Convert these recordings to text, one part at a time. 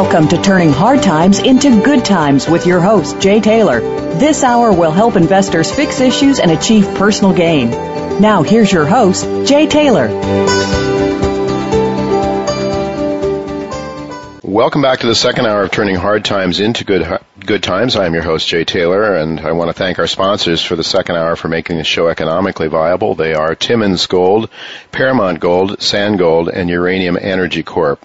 Welcome to Turning Hard Times into Good Times with your host, Jay Taylor. This hour will help investors fix issues and achieve personal gain. Now, here's your host, Jay Taylor. Welcome back to the second hour of Turning Hard Times into Good Good Times. I'm your host, Jay Taylor, and I want to thank our sponsors for the second hour for making the show economically viable. They are Timmins Gold, Paramount Gold, Sand Gold, and Uranium Energy Corp.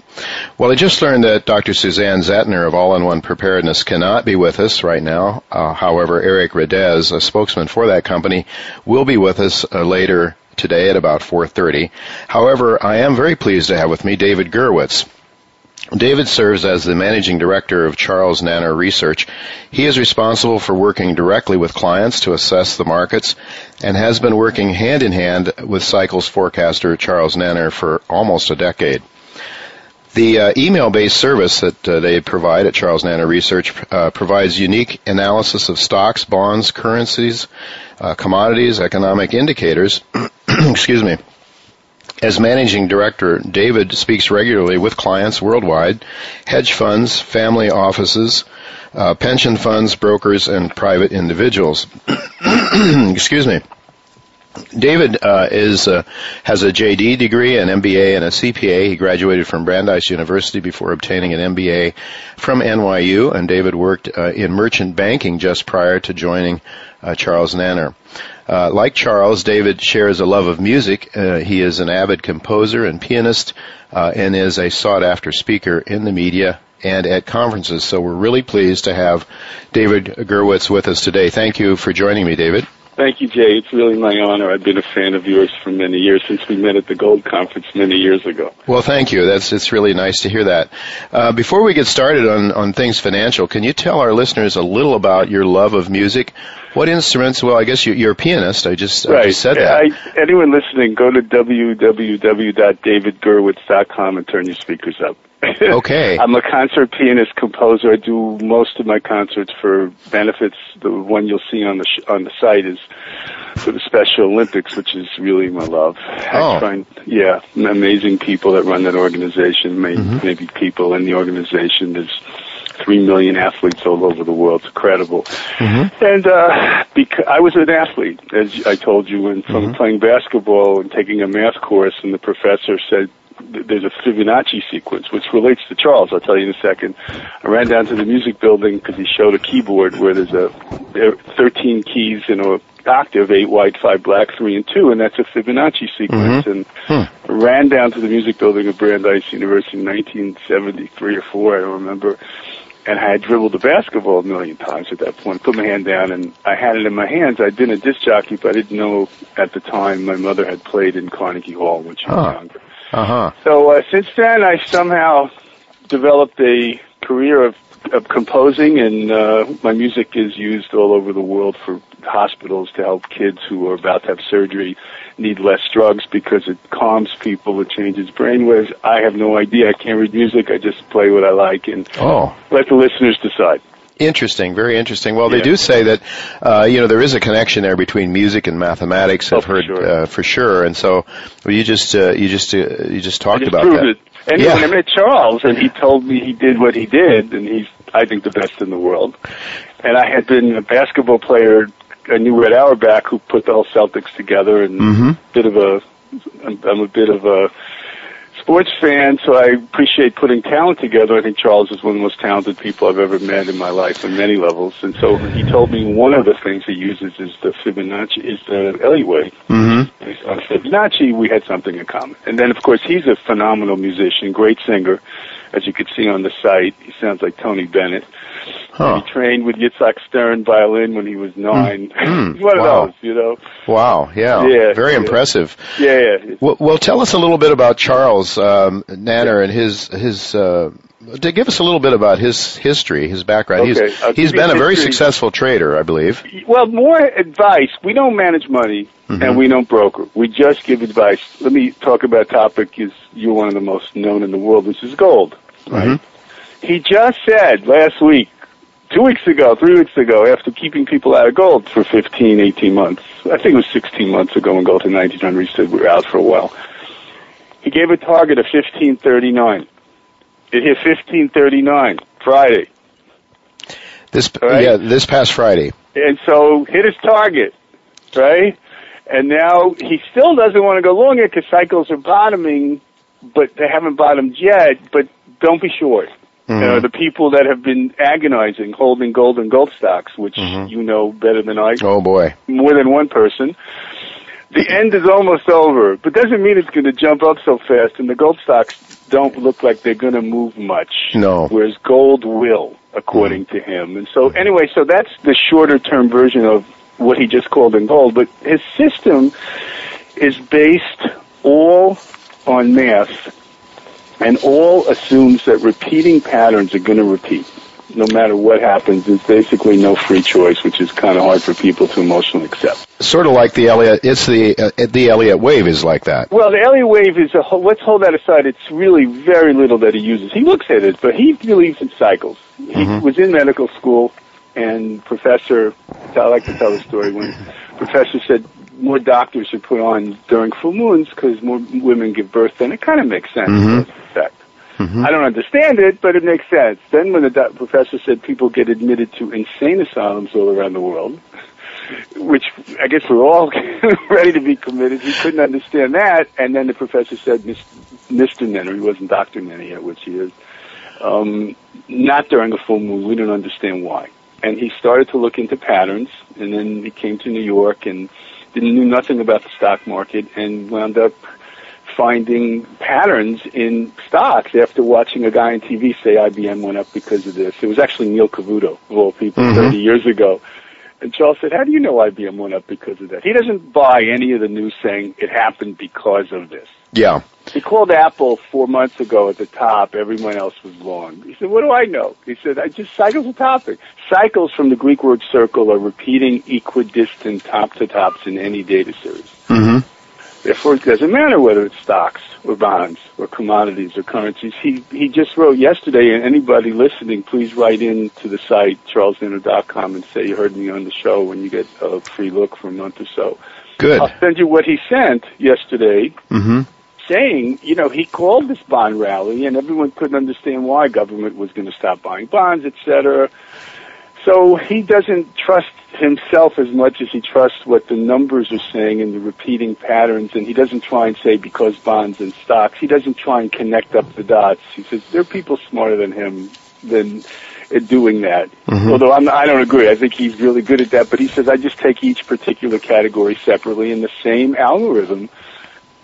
Well, I just learned that Dr. Suzanne Zettner of All in One Preparedness cannot be with us right now. Uh, however, Eric Redez, a spokesman for that company, will be with us uh, later today at about 4.30. However, I am very pleased to have with me David Gurwitz. David serves as the managing director of Charles Nenner Research. He is responsible for working directly with clients to assess the markets and has been working hand in hand with cycles forecaster Charles Nenner for almost a decade. The uh, email-based service that uh, they provide at Charles Nenner Research uh, provides unique analysis of stocks, bonds, currencies, uh, commodities, economic indicators. excuse me as managing director, David speaks regularly with clients worldwide, hedge funds, family offices, uh, pension funds, brokers, and private individuals. Excuse me. David uh, is uh, has a JD degree, an MBA, and a CPA. He graduated from Brandeis University before obtaining an MBA from NYU, and David worked uh, in merchant banking just prior to joining uh, Charles Nenner. Uh, like Charles, David shares a love of music. Uh, he is an avid composer and pianist, uh, and is a sought-after speaker in the media and at conferences. So we're really pleased to have David Gurwitz with us today. Thank you for joining me, David. Thank you, Jay. It's really my honor. I've been a fan of yours for many years since we met at the Gold Conference many years ago. Well, thank you. That's it's really nice to hear that. Uh, before we get started on on things financial, can you tell our listeners a little about your love of music? What instruments? Well, I guess you're, a pianist. I just, right. I just said that. I, anyone listening, go to www.davidgurwitz.com and turn your speakers up. Okay. I'm a concert pianist composer. I do most of my concerts for benefits. The one you'll see on the sh- on the site is for the Special Olympics, which is really my love. Oh. I find, yeah, amazing people that run that organization. Maybe, mm-hmm. maybe people in the organization. There's three million athletes all over the world. It's incredible. Mm-hmm. And uh, because I was an athlete, as I told you, and from mm-hmm. playing basketball and taking a math course, and the professor said there's a Fibonacci sequence which relates to Charles. I'll tell you in a second. I ran down to the music building because he showed a keyboard where there's a there 13 keys in a octave, eight white, five black, three and two, and that's a Fibonacci sequence. Mm-hmm. And hmm. ran down to the music building of Brandeis University in 1973 or four, I don't remember. And I had dribbled the basketball a million times at that point. Put my hand down, and I had it in my hands. I'd been a disc jockey, but I didn't know at the time my mother had played in Carnegie Hall when she was huh. younger. Uh-huh. So uh, since then, I somehow developed a career of, of composing, and uh, my music is used all over the world for hospitals to help kids who are about to have surgery need less drugs because it calms people, it changes brainwaves. I have no idea. I can't read music. I just play what I like and oh. let the listeners decide. Interesting, very interesting. Well, they do say that uh, you know there is a connection there between music and mathematics. Oh, I've for heard sure. uh, for sure, and so well, you just uh, you just uh, you just talked just about that. it. And Yeah. when I met Charles, and he told me he did what he did, and he's, I think, the best in the world. And I had been a basketball player. I knew Red Auerbach, who put the whole Celtics together, and Mhm. bit of a, I'm I'm a bit of a sports fan, so I appreciate putting talent together. I think Charles is one of the most talented people I've ever met in my life on many levels. And so he told me one of the things he uses is the Fibonacci, is the Elliott wave. Mm-hmm. And on Fibonacci, we had something in common. And then, of course, he's a phenomenal musician, great singer. As you could see on the site, he sounds like Tony Bennett. Huh. He trained with Yitzhak Stern violin when he was nine. Mm. he's one Wow. of those, you know. Wow. Yeah. Yeah, Very yeah. impressive. Yeah, yeah. Well, well, tell us a little bit about Charles um, Nenner and his his. Uh, to give us a little bit about his history, his background. Okay, he's I'll he's been a very successful trader, I believe. Well, more advice. We don't manage money Mhm. and we don't broker. We just give advice. Let me talk about a topic is you're one of the most known in the world, which is gold. Right? Mhm. He just said last week, two weeks ago, three weeks ago, after keeping people out of gold for 15, 18 months, I think it was 16 months ago when gold to 1900, he said we were out for a while. He gave a target of 1539. It hit 1539 Friday. This right. yeah, this past Friday. and so hit his target, right? And now he still doesn't want to go long yet because cycles are bottoming, but they haven't bottomed yet. But don't be short. You know, mm-hmm. the people that have been agonizing, holding gold and gold stocks, which Mhm. you know better than I, Oh boy. more than one person. The end is almost over, but doesn't mean it's going to jump up so fast. And the gold stocks don't look like they're going to move much. No. Whereas gold will, according mm-hmm. to him. And so, mm-hmm. anyway, so that's the shorter term version of what he just called in gold. But his system is based all on math and all assumes that repeating patterns are going to repeat. No matter what happens, there's basically no free choice, which is kind of hard for people to emotionally accept. Sort of like the Elliott. It's the uh, the Elliott wave is like that. Well, the Elliott wave is a whole, let's hold that aside. It's really very little that he uses. He looks at it, but he believes in cycles. He Mhm. was in medical school, and professor, I like to tell the story when professor said more doctors are put on during full moons because more women give birth then. It kind of makes sense. Mhm. fact. Mhm. I don't understand it, but it makes sense. Then when the doc- professor said people get admitted to insane asylums all around the world, which I guess we're all ready to be committed, he couldn't understand that. And then the professor said, Mr. Nenner, he wasn't Dr. Nenner yet, which he is, um, not during a full moon. We don't understand why. And he started to look into patterns, and then he came to New York and knew nothing about the stock market, and wound up finding patterns in stocks after watching a guy on TV say IBM went up because of this. It was actually Neil Cavuto, of all people, Mhm. 30 years ago. And Charles said, how do you know IBM went up because of that? He doesn't buy any of the news saying it happened because of this. Yeah. He called Apple four months ago at the top. Everyone else was long. He said, what do I know? He said, I just, cycles a topic. Cycles from the Greek word circle are repeating equidistant top to tops in any data series. Mm-hmm. Therefore, it doesn't matter whether it's stocks or bonds or commodities or currencies. He he just wrote yesterday, and anybody listening, please write in to the site charlesnenner.com and say you heard me on the show when you get a free look for a month or so. Good. I'll send you what he sent yesterday, Mm-hmm. saying you know he called this bond rally, and everyone couldn't understand why government was going to stop buying bonds, et cetera. So he doesn't trust himself as much as he trusts what the numbers are saying and the repeating patterns, and he doesn't try and say because bonds and stocks. He doesn't try and connect up the dots. He says there are people smarter than him than at doing that. Mhm. Although I'm, I don't agree. I think he's really good at that. But he says I just take each particular category separately, and the same algorithm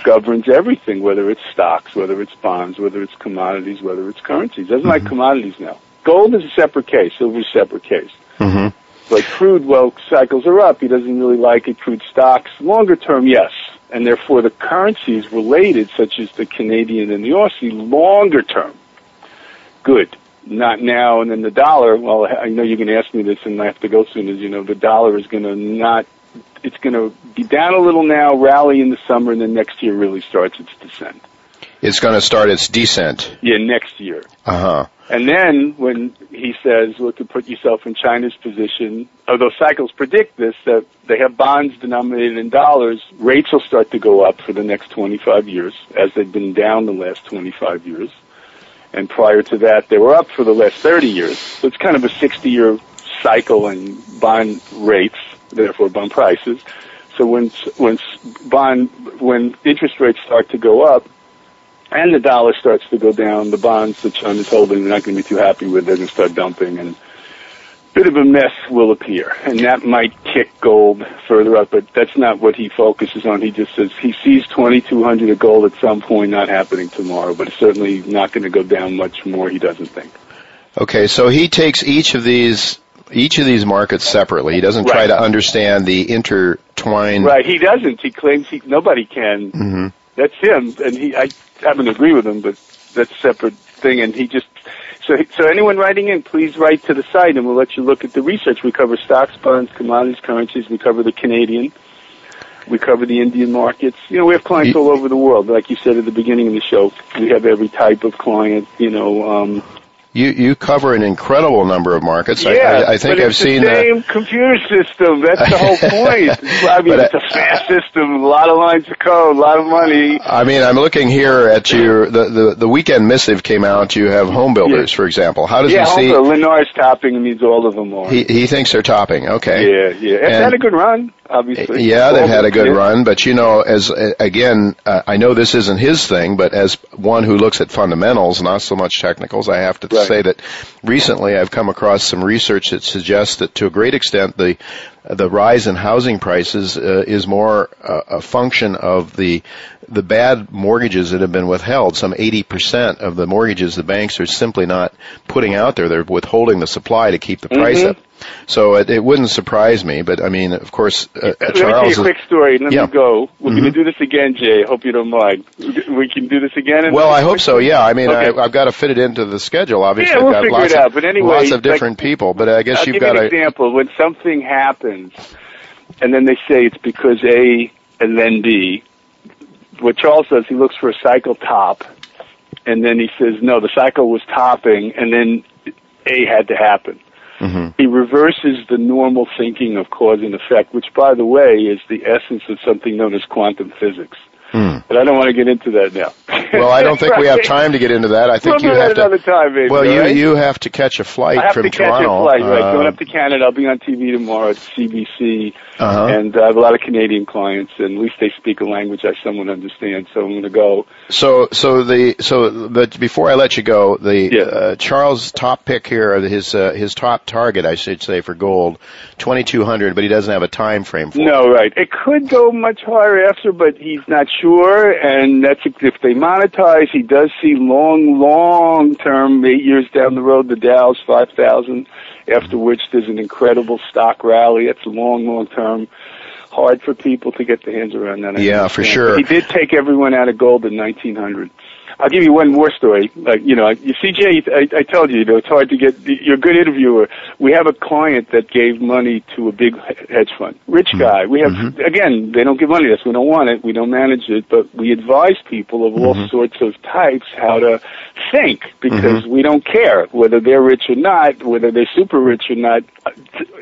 governs everything, whether it's stocks, whether it's bonds, whether it's commodities, whether it's currencies. Doesn't like commodities now. Gold is a separate case. Silver is a separate case. Mm-hmm. Like crude, well, cycles are up. He doesn't really like it. Crude stocks, longer term, yes. And therefore the currencies related, such as the Canadian and the Aussie, longer term, good. not now. And then the dollar, well, I know you're going to ask me this and I have to go soon, as you know, the dollar is going to not, it's going to be down a little now, rally in the summer, and then next year really starts its descent. It's going to start its descent. Yeah, next year. Uh huh. And then when he says, look, to put yourself in China's position, although cycles predict this, that they have bonds denominated in dollars, rates will start to go up for the next 25 years, as they've been down the last 25 years. And prior to that, they were up for the last 30 years. So it's kind of a 60 year cycle in bond rates, therefore bond prices. So when, when bond, when interest rates start to go up, and the dollar starts to go down, the bonds that China's holding, they're not going to be too happy with. They're going to start dumping, and a bit of a mess will appear, and that might kick gold further up. But that's not what he focuses on. He just says he sees 2,200 of gold at some point, not happening tomorrow, but it's certainly not going to go down much more. He doesn't think. Okay, so he takes each of these each of these markets separately. He doesn't Right. try to understand the intertwined. Right? He doesn't. He claims he nobody can. hmm That's him, and he. I happen to agree with him, but that's a separate thing. And he just. So, so anyone writing in, please write to the site, and we'll let you look at the research. We cover stocks, bonds, commodities, currencies. We cover the Canadian. We cover the Indian markets. You know, we have clients all over the world. Like you said at the beginning of the show, we have every type of client. You know, um, You you cover an incredible number of markets. I- yeah, I, I think but I've seen the same computer system. That's the whole point. I mean, it's a fast system, a lot of lines of code, a lot of money. I mean, I'm looking here at your the, the the weekend missive came out. You have home builders, Yeah. for example. How does yeah, he see? Homer, Lennar's topping means all of them are. He he thinks they're topping. Okay. yeah, yeah. It's And- had a good run, obviously. Yeah, they've had a good run, but you know, as again, uh, I know this isn't his thing, but as one who looks at fundamentals, not so much technicals, I have to Right. say that recently I've come across some research that suggests that to a great extent the the rise in housing prices uh, is more uh, a function of the the bad mortgages that have been withheld. Some 80% of the mortgages the banks are simply not putting out there. They're withholding the supply to keep the price Mhm. up. So it, it wouldn't surprise me, but I mean, of course, uh, Let me tell Charles you is a quick story. and Let Yeah. me go. We're going Mhm. to do this again, Jay. I hope you don't mind. We can do this again. Well, I hope so. Yeah, I mean, Okay. I, I've got to fit it into the schedule. Obviously, Yeah, we'll I've got figure lots it of. But anyway, lots of like- different people. But I guess I'll you've give got an to. example. When something happens, and then they say it's because A and then B, what Charles says, he looks for a cycle top, and then he says, no, the cycle was topping, and then A had to happen. Mhm. He reverses the normal thinking of cause and effect, which, by the way, is the essence of something known as quantum physics. Hmm. But I don't want to get into that now. Well, I don't think we have time to get into that. I think We'll you have to. another time, maybe. well, all you right? you have to catch a flight I have from to catch Toronto. a flight, right? uh, Going up to Canada. I'll be on TV tomorrow at CBC, Uh-huh. and I have a lot of Canadian clients, and at least they speak a language I somewhat understand. So I'm going to go. So, so the so, but before I let you go, the Yeah. uh, Charles' top pick here, his uh, his top target, I should say, for gold, twenty two hundred, but he doesn't have a time frame for it. No, right. It could go much higher after, but he's not sure, and that's if they monetize. He does see long, long term, eight years down the road, the Dow's five thousand. After which there's an incredible stock rally. That's long, long term. Hard for people to get their hands around that. I Yeah, for sure. He did take everyone out of gold in 1900. I'll give you one more story. Like, you know, you see, Jay, I, I told you, you know, it's hard to get, you're a good interviewer. We have a client that gave money to a big hedge fund. Rich mm-hmm. guy. We have, mm-hmm. again, they don't give money to us. We don't want it. We don't manage it, but we advise people of all mm-hmm. sorts of types how to think because we don't care whether they're rich or not, whether they're super rich or not.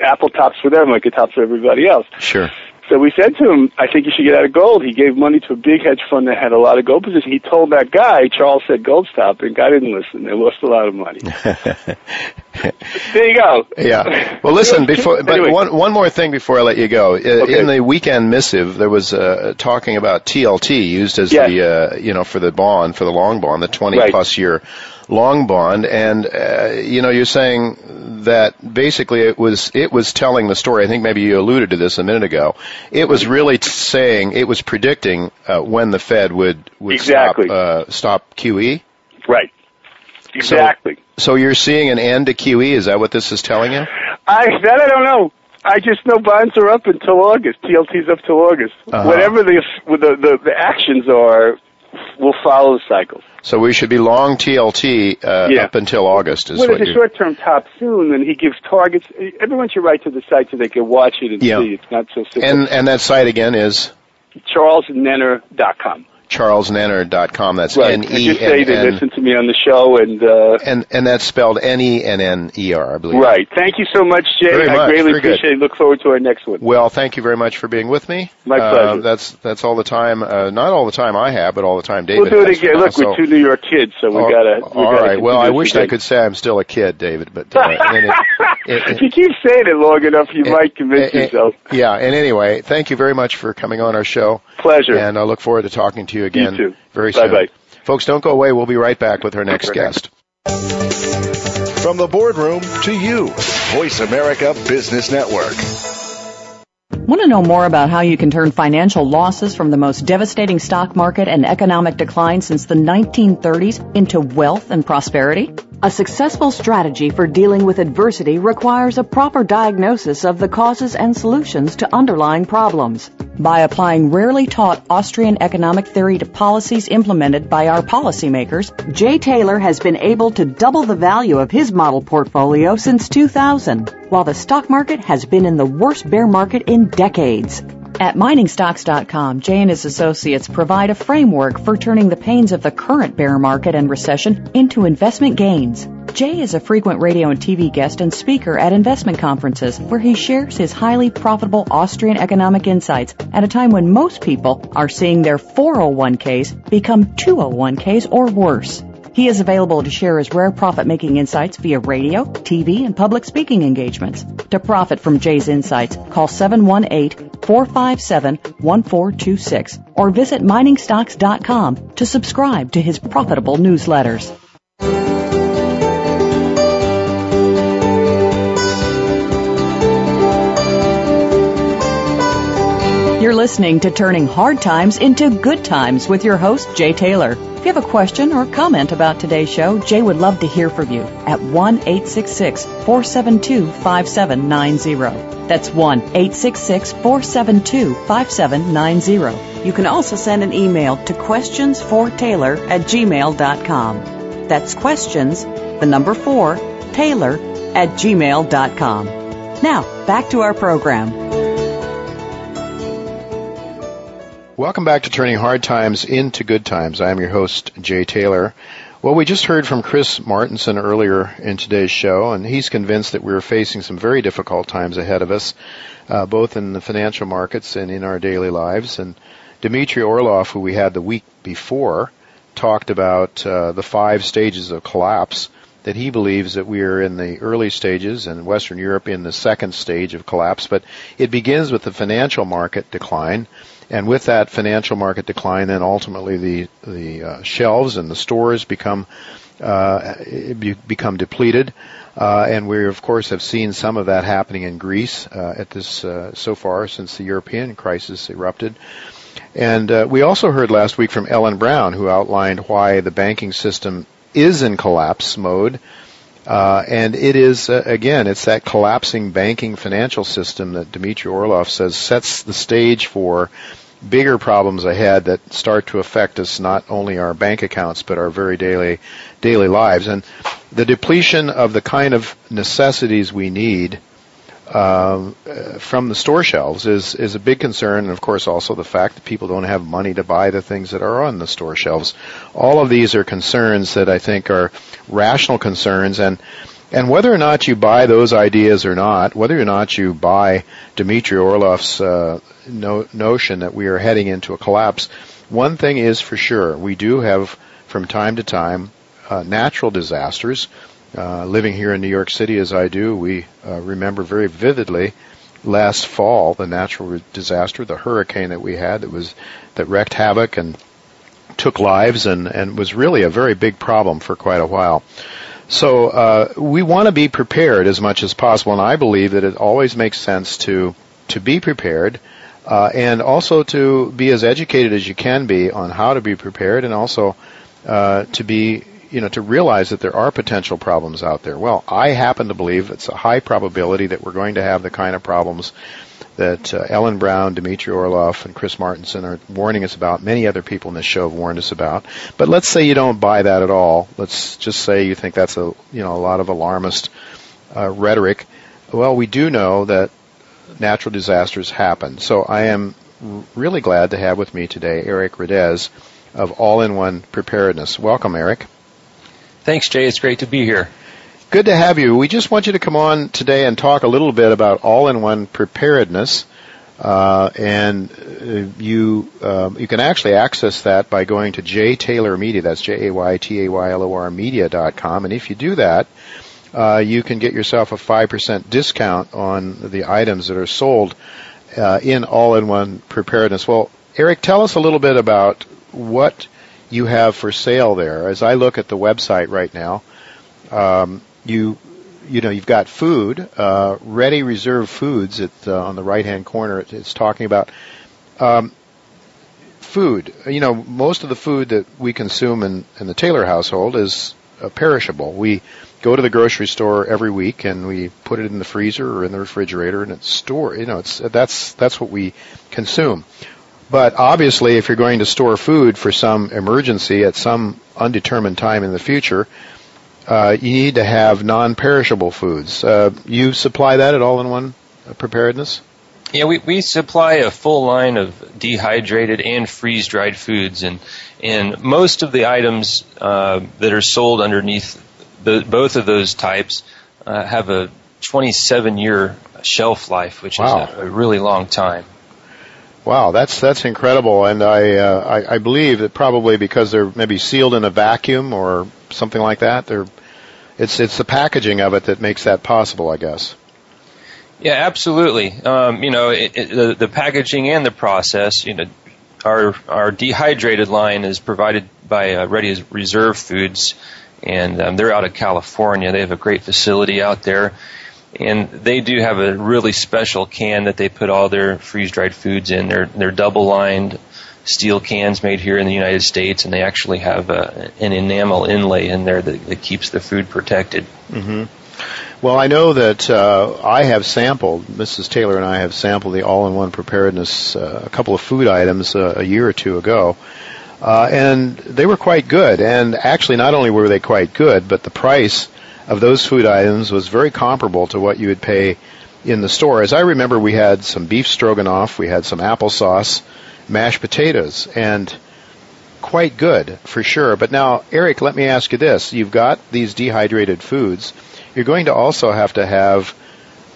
Apple tops for them like it tops for everybody else. Sure. So we said to him, I think you should get out of gold. He gave money to a big hedge fund that had a lot of gold positions. He told that guy, Charles said gold stop, and Guy didn't listen. They lost a lot of money. there you go. Yeah. Well, listen. Before, but Anyway. one one more thing before I let you go. Okay. In the weekend missive, there was uh, talking about TLT used as Yes. the uh, you know for the bond for the long bond, the twenty Right. plus year long bond, and uh, you know you're saying that basically it was it was telling the story. I think maybe you alluded to this a minute ago. It was really t- saying it was predicting uh, when the Fed would would Exactly. stop uh, stop QE. Right. Exactly. So you're seeing an end to QE. Is that what this is telling you? I that I don't know. I just know bonds are up until August. TLT's up till August. Uh-huh. Whatever the, the the the actions are we'll follow the cycles. So we should be long TLT uh, Yeah. up until August. Is Well, what there's a short-term top soon, and he gives targets. Everyone should write to the site so they can watch it and Yeah. see. It's not so simple. and and that site again is CharlesNenner.com. charlesnenner.com. That's Right. N And E just say they listen to me on the show, and uh, And and that's spelled N E N N E R, I believe. right. Thank you so much, Jay. Very I much. greatly Very appreciate it. Look forward to our next one. Well, thank you very much for being with me. My Uh, pleasure. that's that's all the time. Uh, not all the time I have, but all the time David. we'll do it again. Look, so- we're two New York kids, so we All- gotta. We all gotta right. Well, I wish I could say I'm still a kid, David, but uh, it- it- if you keep saying it long enough, you might convince yourself. Yeah. And anyway, thank you very much for coming on our show, Pleasure. and I look forward to talking to you again too. very soon. Bye-bye. Folks, don't go away. We'll be right back with our next guest. From the boardroom to you, Voice America Business Network. Want to know more about how you can turn financial losses from the most devastating stock market and economic decline since the 1930s into wealth and prosperity? A successful strategy for dealing with adversity requires a proper diagnosis of the causes and solutions to underlying problems. By applying rarely taught Austrian economic theory to policies implemented by our policymakers, Jay Taylor has been able to double the value of his model portfolio since 2000, while the stock market has been in the worst bear market in decades. At miningstocks.com, Jay and his associates provide a framework for turning the pains of the current bear market and recession into investment gains. Jay is a frequent radio and TV guest and speaker at investment conferences where he shares his highly profitable Austrian economic insights at a time when most people are seeing their 401ks become 201ks or worse. He is available to share his rare profit making insights via radio, TV, and public speaking engagements. To profit from Jay's insights, call 718-457-1426 or visit miningstocks.com to subscribe to his profitable newsletters. You're listening to Turning Hard Times into Good Times with your host, Jay Taylor. If you have a question or comment about today's show, Jay would love to hear from you at 1 866 472 5790. That's 1 866 472 5790. You can also send an email to questionsfortaylor at gmail.com. That's questions, the number 4, Taylor at gmail.com. Now, back to our program. Welcome back to Turning Hard Times into Good Times. I am your host, Jay Taylor. Well, we just heard from Chris Martenson earlier in today's show, and he's convinced that we're facing some very difficult times ahead of us, uh, both in the financial markets and in our daily lives. And Dmitry Orlov, who we had the week before, talked about uh, the five stages of collapse. That he believes that we are in the early stages and Western Europe in the second stage of collapse, but it begins with the financial market decline. And with that financial market decline, then ultimately the the uh, shelves and the stores become uh, become depleted. Uh, and we of course have seen some of that happening in Greece uh, at this uh, so far since the European crisis erupted. And uh, we also heard last week from Ellen Brown, who outlined why the banking system is in collapse mode. Uh, and it is, uh, again, it's that collapsing banking financial system that Dmitry Orlov says sets the stage for bigger problems ahead that start to affect us not only our bank accounts but our very daily daily lives. And the depletion of the kind of necessities we need uh, from the store shelves is is a big concern, and of course also the fact that people don't have money to buy the things that are on the store shelves. All of these are concerns that I think are rational concerns, and and whether or not you buy those ideas or not, whether or not you buy Dmitry Orlov's uh, no, notion that we are heading into a collapse, one thing is for sure: we do have from time to time uh, natural disasters. Uh, living here in New York City as I do, we uh, remember very vividly last fall the natural disaster, the hurricane that we had that was that wreaked havoc and took lives and and was really a very big problem for quite a while. So uh, we want to be prepared as much as possible, and I believe that it always makes sense to to be prepared. Uh, and also to be as educated as you can be on how to be prepared, and also uh, to be you know, to realize that there are potential problems out there. Well, I happen to believe it's a high probability that we're going to have the kind of problems that uh, Ellen Brown, Dmitry Orlov, and Chris Martenson are warning us about. Many other people in this show have warned us about. But let's say you don't buy that at all. Let's just say you think that's a you know a lot of alarmist uh, rhetoric. Well, we do know that natural disasters happen. So I am really glad to have with me today Eric Redez of All in One Preparedness. Welcome, Eric. Thanks, Jay. It's great to be here. Good to have you. We just want you to come on today and talk a little bit about all-in-one preparedness. Uh, and uh, you uh, you can actually access that by going to J Taylor Media. That's J A Y T A Y L O R Media dot com. And if you do that, uh, you can get yourself a five percent discount on the items that are sold uh, in all-in-one preparedness. Well, Eric, tell us a little bit about what you have for sale there. As I look at the website right now, um, you you know you've got food, uh, ready reserve foods at, on the right hand corner. It's talking about um, food. You know, most of the food that we consume in, in the Taylor household is uh, perishable. We go to the grocery store every week and we put it in the freezer or in the refrigerator and it's stored. You know, it's that's that's what we consume. But obviously, if you're going to store food for some emergency at some undetermined time in the future, uh, you need to have non-perishable foods. Uh, you supply that at all in one preparedness? Yeah, we, we supply a full line of dehydrated and freeze dried foods, and and most of the items uh, that are sold underneath the, both of those types uh, have a 27 year shelf life, which wow. is a, a, really long time. Wow, that's that's incredible, and I, uh, I I believe that probably because they're maybe sealed in a vacuum or something like that, they're it's it's the packaging of it that makes that possible, I guess. Yeah, absolutely. Um, you know, it, it, the, the packaging and the process. You know, our our dehydrated line is provided by uh, Ready Reserve Foods, and um, they're out of California. They have a great facility out there, and they do have a really special can that they put all their freeze dried foods in. They're they're double lined steel cans made here in the United States, and they actually have a, an enamel inlay in there that, that keeps the food protected. Mm-hmm. Well, I know that uh, I have sampled, Mrs. Taylor and I have sampled the all-in-one preparedness, uh, a couple of food items uh, a year or two ago, uh, and they were quite good. And actually, not only were they quite good, but the price of those food items was very comparable to what you would pay in the store. As I remember, we had some beef stroganoff, we had some applesauce, mashed potatoes, and quite good for sure. But now, Eric, let me ask you this: You've got these dehydrated foods. You're going to also have to have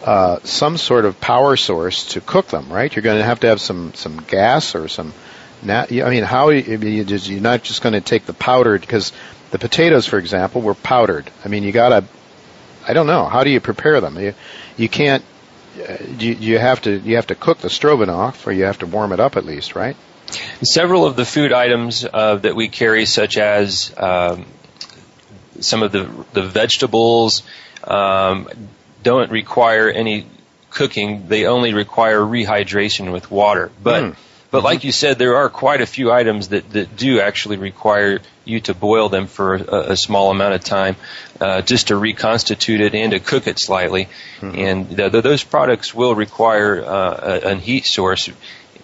uh, some sort of power source to cook them, right? You're going to have to have some some gas or some. Nat- I mean, how you're not just going to take the powdered because the potatoes, for example, were powdered. I mean, you got to. I don't know. How do you prepare them? You you can't you, you have to you have to cook the stroganoff, or you have to warm it up at least, right? Several of the food items uh, that we carry, such as um, some of the the vegetables, um, don't require any cooking. They only require rehydration with water. But mm. but mm-hmm. like you said, there are quite a few items that that do actually require you to boil them for a, a small amount of time, uh, just to reconstitute it and to cook it slightly. Mm-hmm. And those products will require uh, a, a heat source.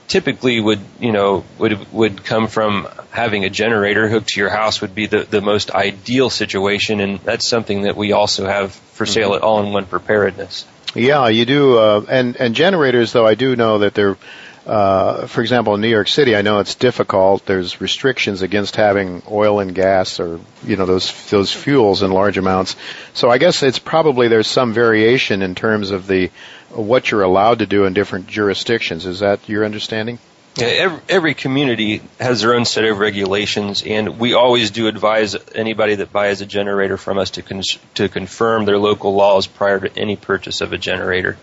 Typically, would you know would would come from having a generator hooked to your house would be the the most ideal situation, and that's something that we also have for sale mm-hmm. at All in One Preparedness. Yeah, you do, uh, and and generators though I do know that they're uh, for example, in New York City, I know it's difficult. There's restrictions against having oil and gas or you know those those fuels in large amounts. So I guess it's probably there's some variation in terms of the what you're allowed to do in different jurisdictions. Is that your understanding? Yeah, every, every community has their own set of regulations, and we always do advise anybody that buys a generator from us to to confirm their local laws prior to any purchase of a generator.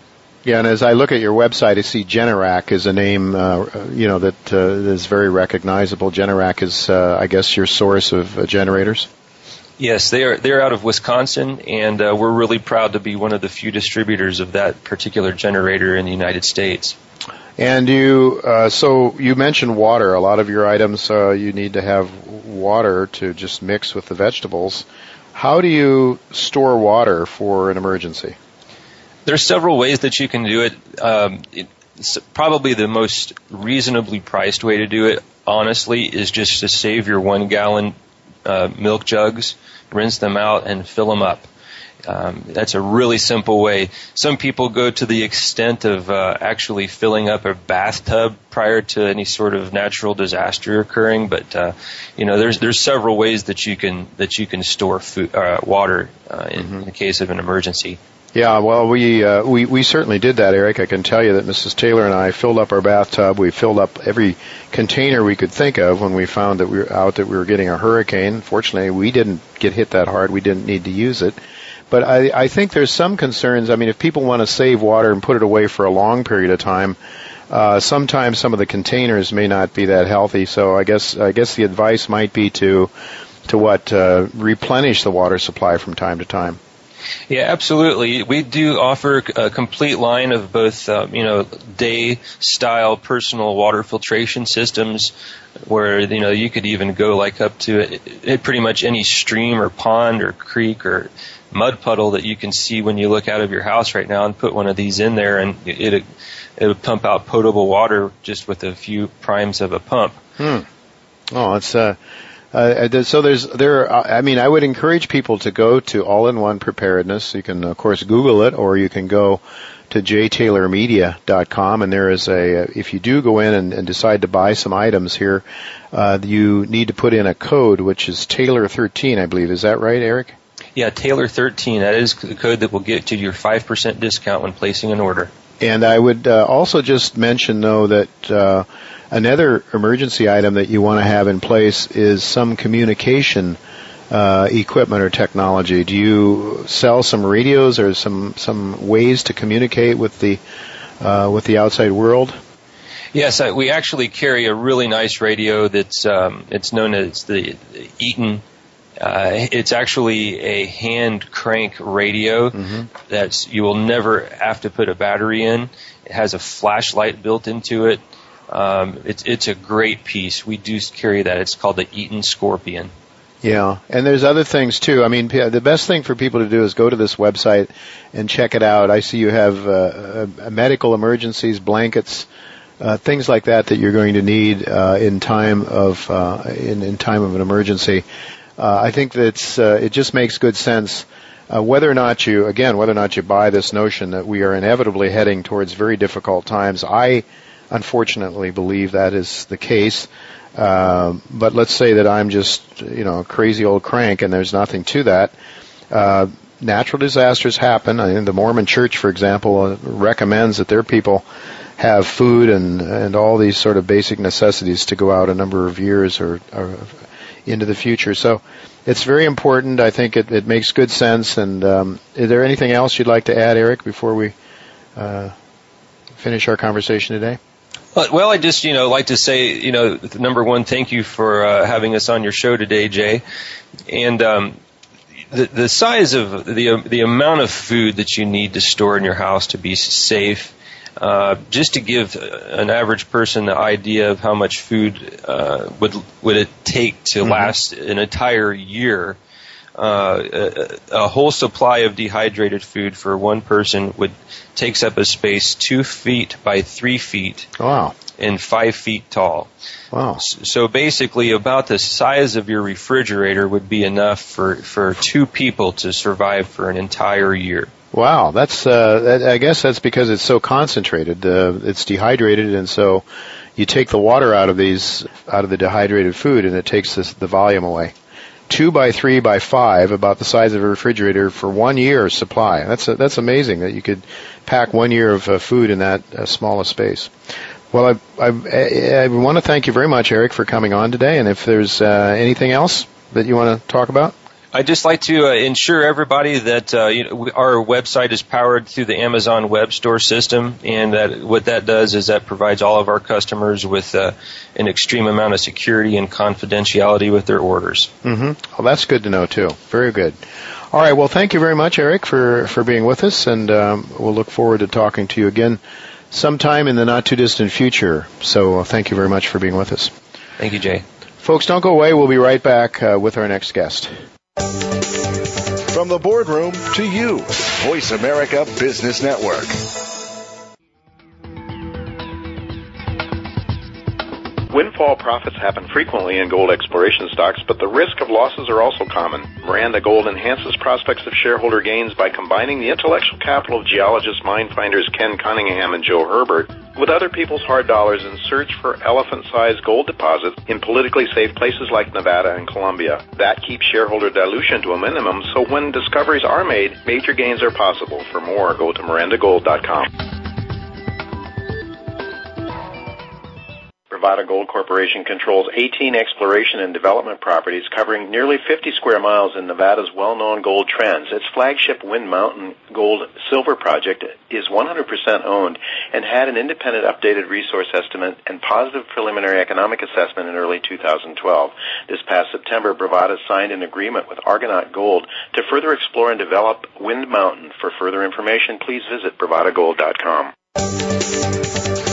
Yeah, and as I look at your website, I see Generac is a name, uh, you know, that uh, is very recognizable. Generac is, uh, I guess, your source of uh, generators. Yes, they are. They're out of Wisconsin, and uh, we're really proud to be one of the few distributors of that particular generator in the United States. And you, uh, so you mentioned water. A lot of your items, you need to have water to just mix with the vegetables. How do you store water for an emergency? There are several ways that you can do it. Um, it probably the most reasonably priced way to do it, honestly, is just to save your one gallon uh, milk jugs, rinse them out, and fill them up. Um, that's a really simple way. Some people go to the extent of uh, actually filling up a bathtub prior to any sort of natural disaster occurring, but uh, you know, there's there's several ways that you can that you can store food, uh, water uh, in, mm-hmm. in the case of an emergency. Yeah, well, we uh, we we certainly did that, Eric. I can tell you that Mrs. Taylor and I filled up our bathtub. We filled up every container we could think of when we found that we were out that we were getting a hurricane. Fortunately, we didn't get hit that hard. We didn't need to use it. But I, I think there's some concerns. I mean, if people want to save water and put it away for a long period of time, uh, sometimes some of the containers may not be that healthy. So I guess I guess the advice might be to to what uh, replenish the water supply from time to time. Yeah, absolutely. We do offer a complete line of both, um, you know, day style personal water filtration systems where, you know, you could even go like up to it, it, pretty much any stream or pond or creek or mud puddle that you can see when you look out of your house right now and put one of these in there and it, it, it would pump out potable water just with a few primes of a pump. Hmm. Oh, it's, uh, uh, so there's there. I mean, I would encourage people to go to All-in-One Preparedness. You can, of course, Google it, or you can go to jtaylormedia.com, and there is a. If you do go in and, and decide to buy some items here, uh, you need to put in a code, which is Taylor 13, I believe. Is that right, Eric? Yeah, Taylor 13. That is the code that will get you your 5% discount when placing an order. And I would uh, also just mention, though, that uh, Another emergency item that you want to have in place is some communication uh, equipment or technology. Do you sell some radios or some some ways to communicate with the uh, with the outside world? Yes, we actually carry a really nice radio that's um, it's known as the Eaton. Uh, it's actually a hand crank radio mm-hmm. that's you will never have to put a battery in. It has a flashlight built into it. Um, it's it's a great piece. We do carry that. It's called the Eaton Scorpion. Yeah, and there's other things too. I mean, the best thing for people to do is go to this website and check it out. I see you have uh, uh, medical emergencies, blankets, uh, things like that that you're going to need uh, in time of uh, in, in time of an emergency. Uh, I think that's it. Just makes good sense. Whether or not you, again, whether or not you buy this notion that we are inevitably heading towards very difficult times, I unfortunately believe that is the case. Uh, but let's say that I'm just, you know, a crazy old crank and there's nothing to that. Uh, natural disasters happen. I mean, the Mormon Church, for example, uh, recommends that their people have food and and all these sort of basic necessities to go out a number of years or, or into the future. So it's very important. I think it, it makes good sense. And um, is there anything else you'd like to add, Eric, before we uh, finish our conversation today? Well, I just, you know, like to say, you know, number one, thank you for uh, having us on your show today, Jay. And um, the the size of the the amount of food that you need to store in your house to be safe, uh, just to give an average person the idea of how much food uh, would would it take to mm-hmm. last an entire year. Uh, a, a, whole supply of dehydrated food for one person would takes up a space two feet by three feet. Wow. And five feet tall. Wow. So basically, about the size of your refrigerator would be enough for for two people to survive for an entire year. Wow, that's uh, that, I guess that's because it's so concentrated. Uh, it's dehydrated, and so you take the water out of these out of the dehydrated food, and it takes this, the volume away two by three by five, about the size of a refrigerator, for one year supply. That's a, that's amazing that you could pack one year of uh, food in that uh, small a space. Well, I, I, I want to thank you very much, Eric, for coming on today. And if there's uh, anything else that you want to talk about. I'd just like to uh, ensure everybody that uh, you know, our website is powered through the Amazon Web Store system, and that what that does is that provides all of our customers with uh, an extreme amount of security and confidentiality with their orders. Mm-hmm. Well, that's good to know too. Very good. All right. Well, thank you very much, Eric, for for being with us, and um, we'll look forward to talking to you again sometime in the not too distant future. So, uh, thank you very much for being with us. Thank you, Jay. Folks, don't go away. We'll be right back uh, with our next guest. From the boardroom to you, Voice America Business Network. Windfall profits happen frequently in gold exploration stocks, but the risk of losses are also common. Miranda Gold enhances prospects of shareholder gains by combining the intellectual capital of geologists, mine finders Ken Cunningham and Joe Herbert with other people's hard dollars in search for elephant-sized gold deposits in politically safe places like Nevada and Colombia. That keeps shareholder dilution to a minimum, so when discoveries are made, major gains are possible. For more, go to mirandagold.com. Bravada Gold Corporation controls 18 exploration and development properties covering nearly 50 square miles in Nevada's well-known gold trends. Its flagship Wind Mountain Gold Silver project is 100% owned and had an independent updated resource estimate and positive preliminary economic assessment in early 2012. This past September, Bravada signed an agreement with Argonaut Gold to further explore and develop Wind Mountain. For further information, please visit bravadagold.com.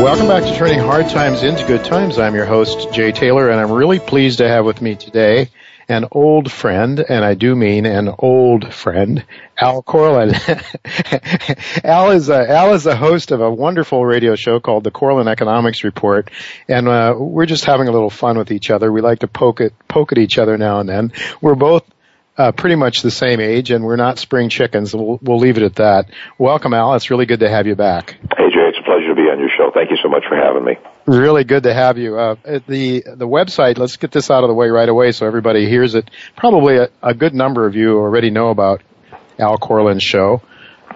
Welcome back to Turning Hard Times into Good Times. I'm your host, Jay Taylor, and I'm really pleased to have with me today an old friend, and I do mean an old friend, Al Korelin. Al is a, Al is a host of a wonderful radio show called the Korelin Economics Report, and uh, we're just having a little fun with each other. We like to poke at poke at each other now and then. We're both uh, pretty much the same age, and we're not spring chickens. We'll, we'll leave it at that. Welcome, Al. It's really good to have you back. Hey, Jay. Show. Thank you so much for having me. Really good to have you. Uh, the the website. Let's get this out of the way right away so everybody hears it. Probably a, a good number of you already know about Al Korelin's show.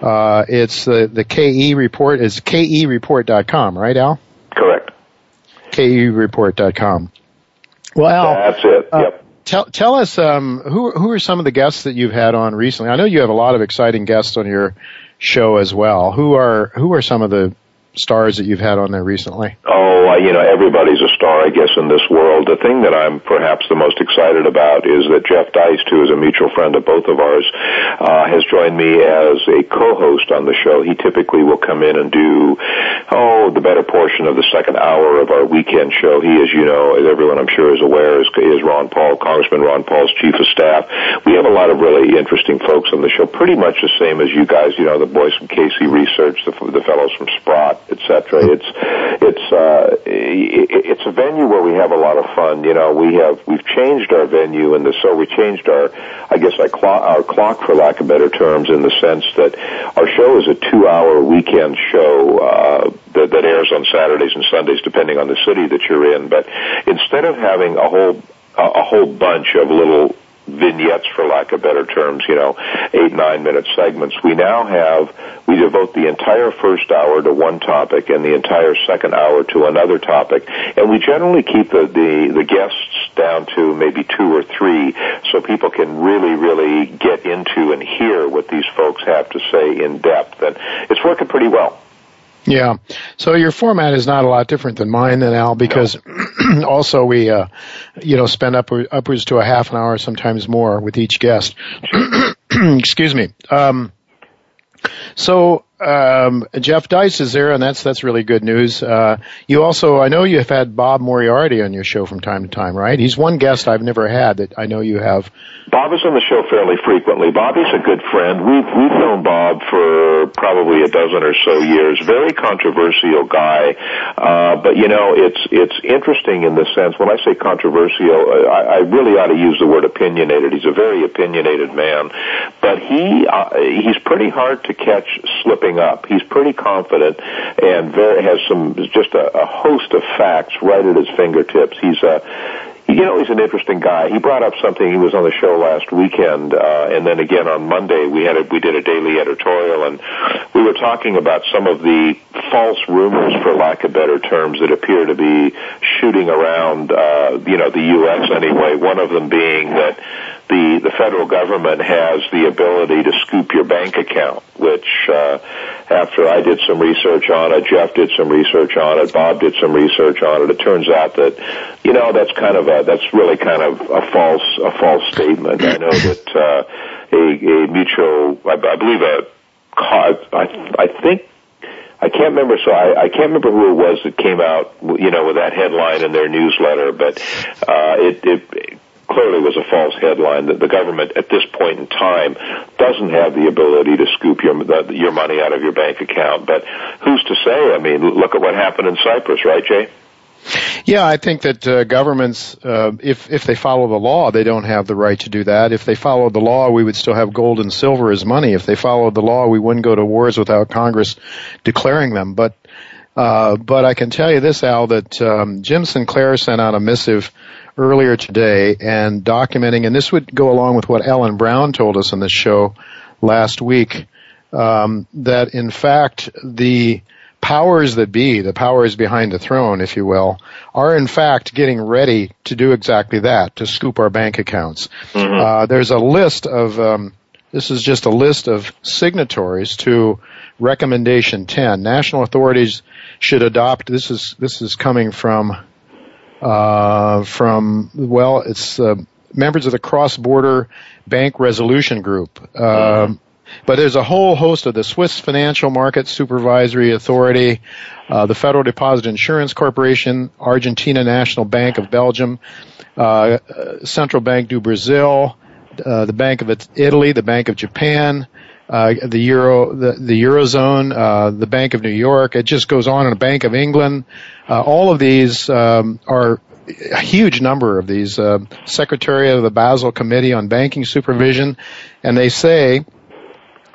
Uh, it's the the KE report is kereport.com, right, Al? Correct. kereport.com. Well, Al, that's it. Uh, yep. Tell tell us um, who who are some of the guests that you've had on recently. I know you have a lot of exciting guests on your show as well. Who are who are some of the stars that you've had on there recently? Oh, you know, everybody's a star, I guess, in this world. The thing that I'm perhaps the most excited about is that Jeff Deist, who is a mutual friend of both of ours, uh, has joined me as a co-host on the show. He typically will come in and do, oh, the better portion of the second hour of our weekend show. He, as you know, as everyone I'm sure is aware, is, is Ron Paul, Congressman Ron Paul's chief of staff. We have a lot of really interesting folks on the show, pretty much the same as you guys, you know, the boys from Casey Research, the, the fellows from Sprott, etc. It's it's uh, it's a venue where we have a lot of fun. You know, we have we've changed our venue, and so we changed our, I guess, our clock, our clock, for lack of better terms, in the sense that our show is a two-hour weekend show uh, that, that airs on Saturdays and Sundays, depending on the city that you're in. But instead of having a whole a whole bunch of little vignettes, for lack of better terms, you know, eight, nine minute segments. We now have, we devote the entire first hour to one topic and the entire second hour to another topic. And we generally keep the, the, the guests down to maybe two or three so people can really, really get into and hear what these folks have to say in depth. And it's working pretty well. Yeah. So your format is not a lot different than mine then Al because no. also we uh you know spend up upwards to a half an hour sometimes more with each guest. Excuse me. Um so um, Jeff Deist is there, and that's that's really good news. Uh, you also, I know you have had Bob Moriarty on your show from time to time, right? He's one guest I've never had that I know you have. Bob is on the show fairly frequently. Bobby's a good friend. We've we've known Bob for probably a dozen or so years. Very controversial guy, uh, but you know it's it's interesting in the sense when I say controversial, I, I really ought to use the word opinionated. He's a very opinionated man, but he uh, he's pretty hard to catch slipping up. He's pretty confident and very, has some just a, a host of facts right at his fingertips. He's a you know, he's an interesting guy. He brought up something. He was on the show last weekend, uh, and then again on Monday we had a, we did a daily editorial, and we were talking about some of the false rumors, for lack of better terms, that appear to be shooting around. Uh, you know, the U.S. anyway. One of them being that the the federal government has the ability to scoop your bank account, which uh, after I did some research on it, Jeff did some research on it, Bob did some research on it. It turns out that you know that's kind of a that's really kind of a false a false statement. I know that uh, a, a mutual, I I believe a I, I think I can't remember. So I, I can't remember who it was that came out, you know, with that headline in their newsletter. But uh, it, it clearly was a false headline that the government at this point in time doesn't have the ability to scoop your your money out of your bank account. But who's to say? I mean, look at what happened in Cyprus, right, Jay? Yeah, I think that uh, governments, uh, if if they follow the law, they don't have the right to do that. If they followed the law, we would still have gold and silver as money. If they followed the law, we wouldn't go to wars without Congress declaring them. But uh, but I can tell you this, Al, that um, Jim Sinclair sent out a missive earlier today and documenting, and this would go along with what Ellen Brown told us on the show last week, um, that in fact the powers that be, the powers behind the throne, if you will, are in fact getting ready to do exactly that, to scoop our bank accounts. Mm-hmm. Uh, there's a list of, um, this is just a list of signatories to recommendation 10. National authorities should adopt, this is, this is coming from uh, from well, it's uh, members of the Cross Border Bank Resolution Group. Um, but there's a whole host of the Swiss Financial Market Supervisory Authority, uh, the Federal Deposit Insurance Corporation, Argentina National Bank of Belgium, uh, Central Bank do Brazil, uh, the Bank of Italy, the Bank of Japan, uh, the euro, the, the eurozone, uh, the Bank of New York. It just goes on. And the Bank of England. Uh, all of these um, are a huge number of these. Uh, Secretary of the Basel Committee on Banking Supervision, and they say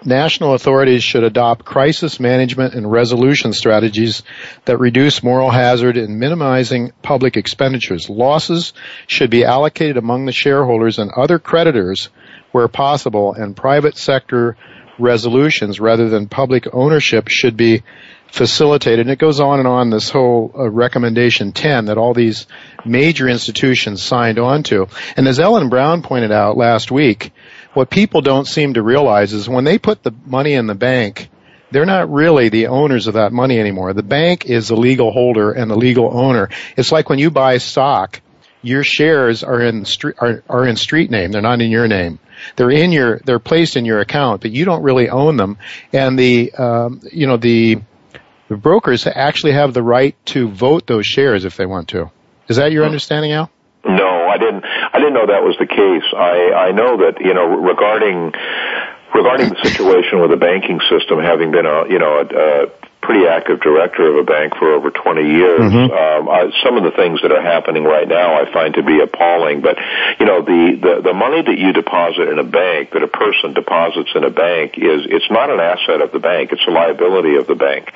national authorities should adopt crisis management and resolution strategies that reduce moral hazard in minimizing public expenditures. Losses should be allocated among the shareholders and other creditors where possible, and private sector resolutions rather than public ownership should be facilitated. And it goes on and on this whole uh, recommendation 10 that all these major institutions signed on to. And as Ellen Brown pointed out last week, what people don't seem to realize is when they put the money in the bank, they're not really the owners of that money anymore. The bank is the legal holder and the legal owner. It's like when you buy stock, your shares are in street, are, are in street name. They're not in your name. They're in your, they're placed in your account, but you don't really own them. And the, um, you know, the, the brokers actually have the right to vote those shares if they want to. Is that your understanding, Al? No, I didn't. I didn't know that was the case. I I know that you know regarding regarding the situation with the banking system having been a you know a, a pretty active director of a bank for over 20 years. Mm-hmm. Um, I, some of the things that are happening right now I find to be appalling. But you know, the, the the money that you deposit in a bank, that a person deposits in a bank, is it's not an asset of the bank; it's a liability of the bank.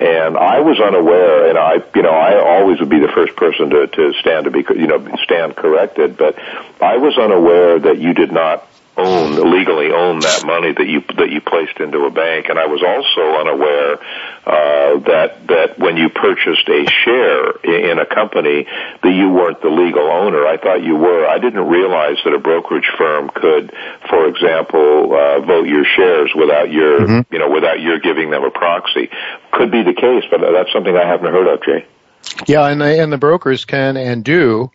And I was unaware, and I you know I always would be the first person to to stand to be you know stand corrected, but I was unaware that you did not own legally own that money that you that you placed into a bank. And I was also unaware uh, that that when you purchased a share in a company that you weren't the legal owner. I thought you were. I didn't realize that a brokerage firm could, for example, uh, vote your shares without your mm-hmm. you know without your giving them a proxy. Could be the case, but that's something I haven't heard of, Jay. Yeah, and the, and the brokers can and do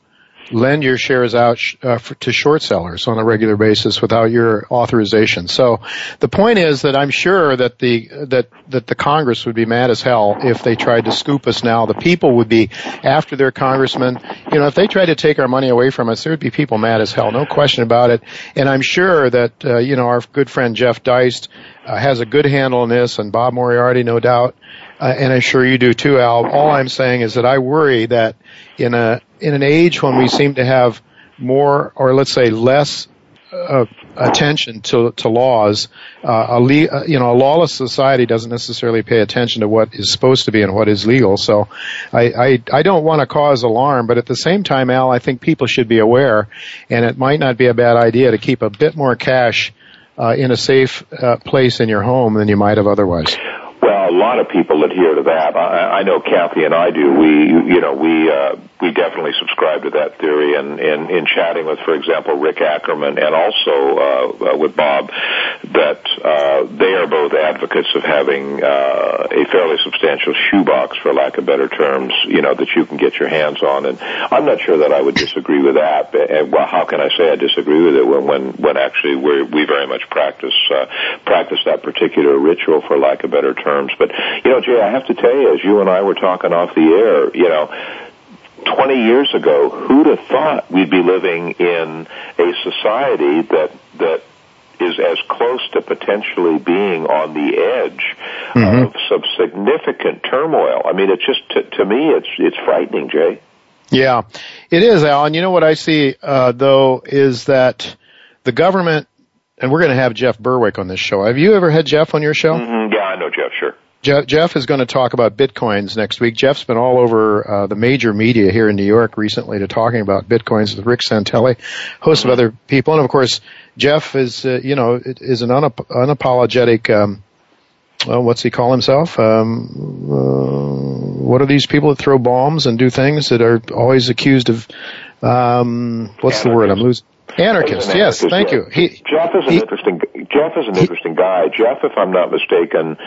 lend your shares out uh, for, to short sellers on a regular basis without your authorization. So the point is that I'm sure that the that that the Congress would be mad as hell if they tried to scoop us now. The people would be after their congressmen. You know, if they tried to take our money away from us, there would be people mad as hell, no question about it. And I'm sure that uh, you know our good friend Jeff Deist uh, has a good handle on this, and Bob Moriarty, no doubt. Uh, and I'm sure you do too, Al. All I'm saying is that I worry that in a in an age when we seem to have more, or let's say less, uh, attention to to laws. Uh, a le- uh, you know, a lawless society doesn't necessarily pay attention to what is supposed to be and what is legal. So, I I, I don't want to cause alarm, but at the same time, Al, I think people should be aware, and it might not be a bad idea to keep a bit more cash uh, in a safe uh, place in your home than you might have otherwise. Lot of people adhere to that. I, I know Kathy and I do. We, you know, we uh, we definitely subscribe to that theory. And in, in chatting with, for example, Rick Ackerman and also uh, uh, with Bob, that uh, they are both advocates of having uh, a fairly substantial shoebox, for lack of better terms, you know, that you can get your hands on. And I'm not sure that I would disagree with that. And well, how can I say I disagree with it when when when actually we we very much practice uh, practice that particular ritual, for lack of better terms. But you know, Jay, I have to tell you, as you and I were talking off the air, you know 20 years ago, who'd have thought we'd be living in a society that, that is as close to potentially being on the edge mm-hmm. of some significant turmoil. I mean, it's just, to, to me, it's, it's frightening, Jay. Yeah, it is, Alan. You know what I see, uh, though, is that the government, and we're going to have Jeff Berwick on this show. Have you ever had Jeff on your show? Mm-hmm. Yeah, I know Jeff, sure. Jeff, Jeff is going to talk about bitcoins next week. Jeff's been all over uh, the major media here in New York recently to talking about bitcoins with Rick Santelli, host of other people, and of course, Jeff is uh, you know is an unap- unapologetic. Um, well, what's he call himself? Um, uh, what are these people that throw bombs and do things that are always accused of? Um, what's the word? I'm losing. Anarchist, an yes, thank you. He, Jeff is an he, interesting. Jeff is an he, interesting guy. Jeff, if I'm not mistaken,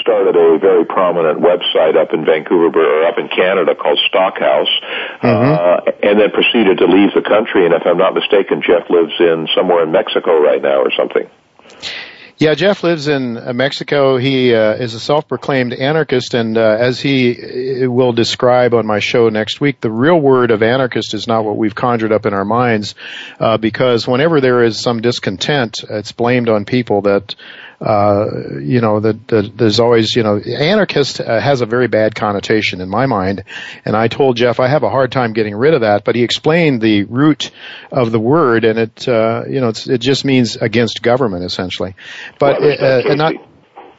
started a very prominent website up in Vancouver or up in Canada called Stockhouse, mm-hmm. uh, and then proceeded to leave the country. And if I'm not mistaken, Jeff lives in somewhere in Mexico right now or something. Yeah, Jeff lives in uh, Mexico. He uh, is a self-proclaimed anarchist, and uh, as he uh, will describe on my show next week, the real word of anarchist is not what we've conjured up in our minds, uh, because whenever there is some discontent, it's blamed on people that uh, you know, that, that there's always, you know, anarchist uh, has a very bad connotation in my mind. And I told Jeff I have a hard time getting rid of that, but he explained the root of the word, and it, uh, you know, it just means against government essentially. But well, uh, and not.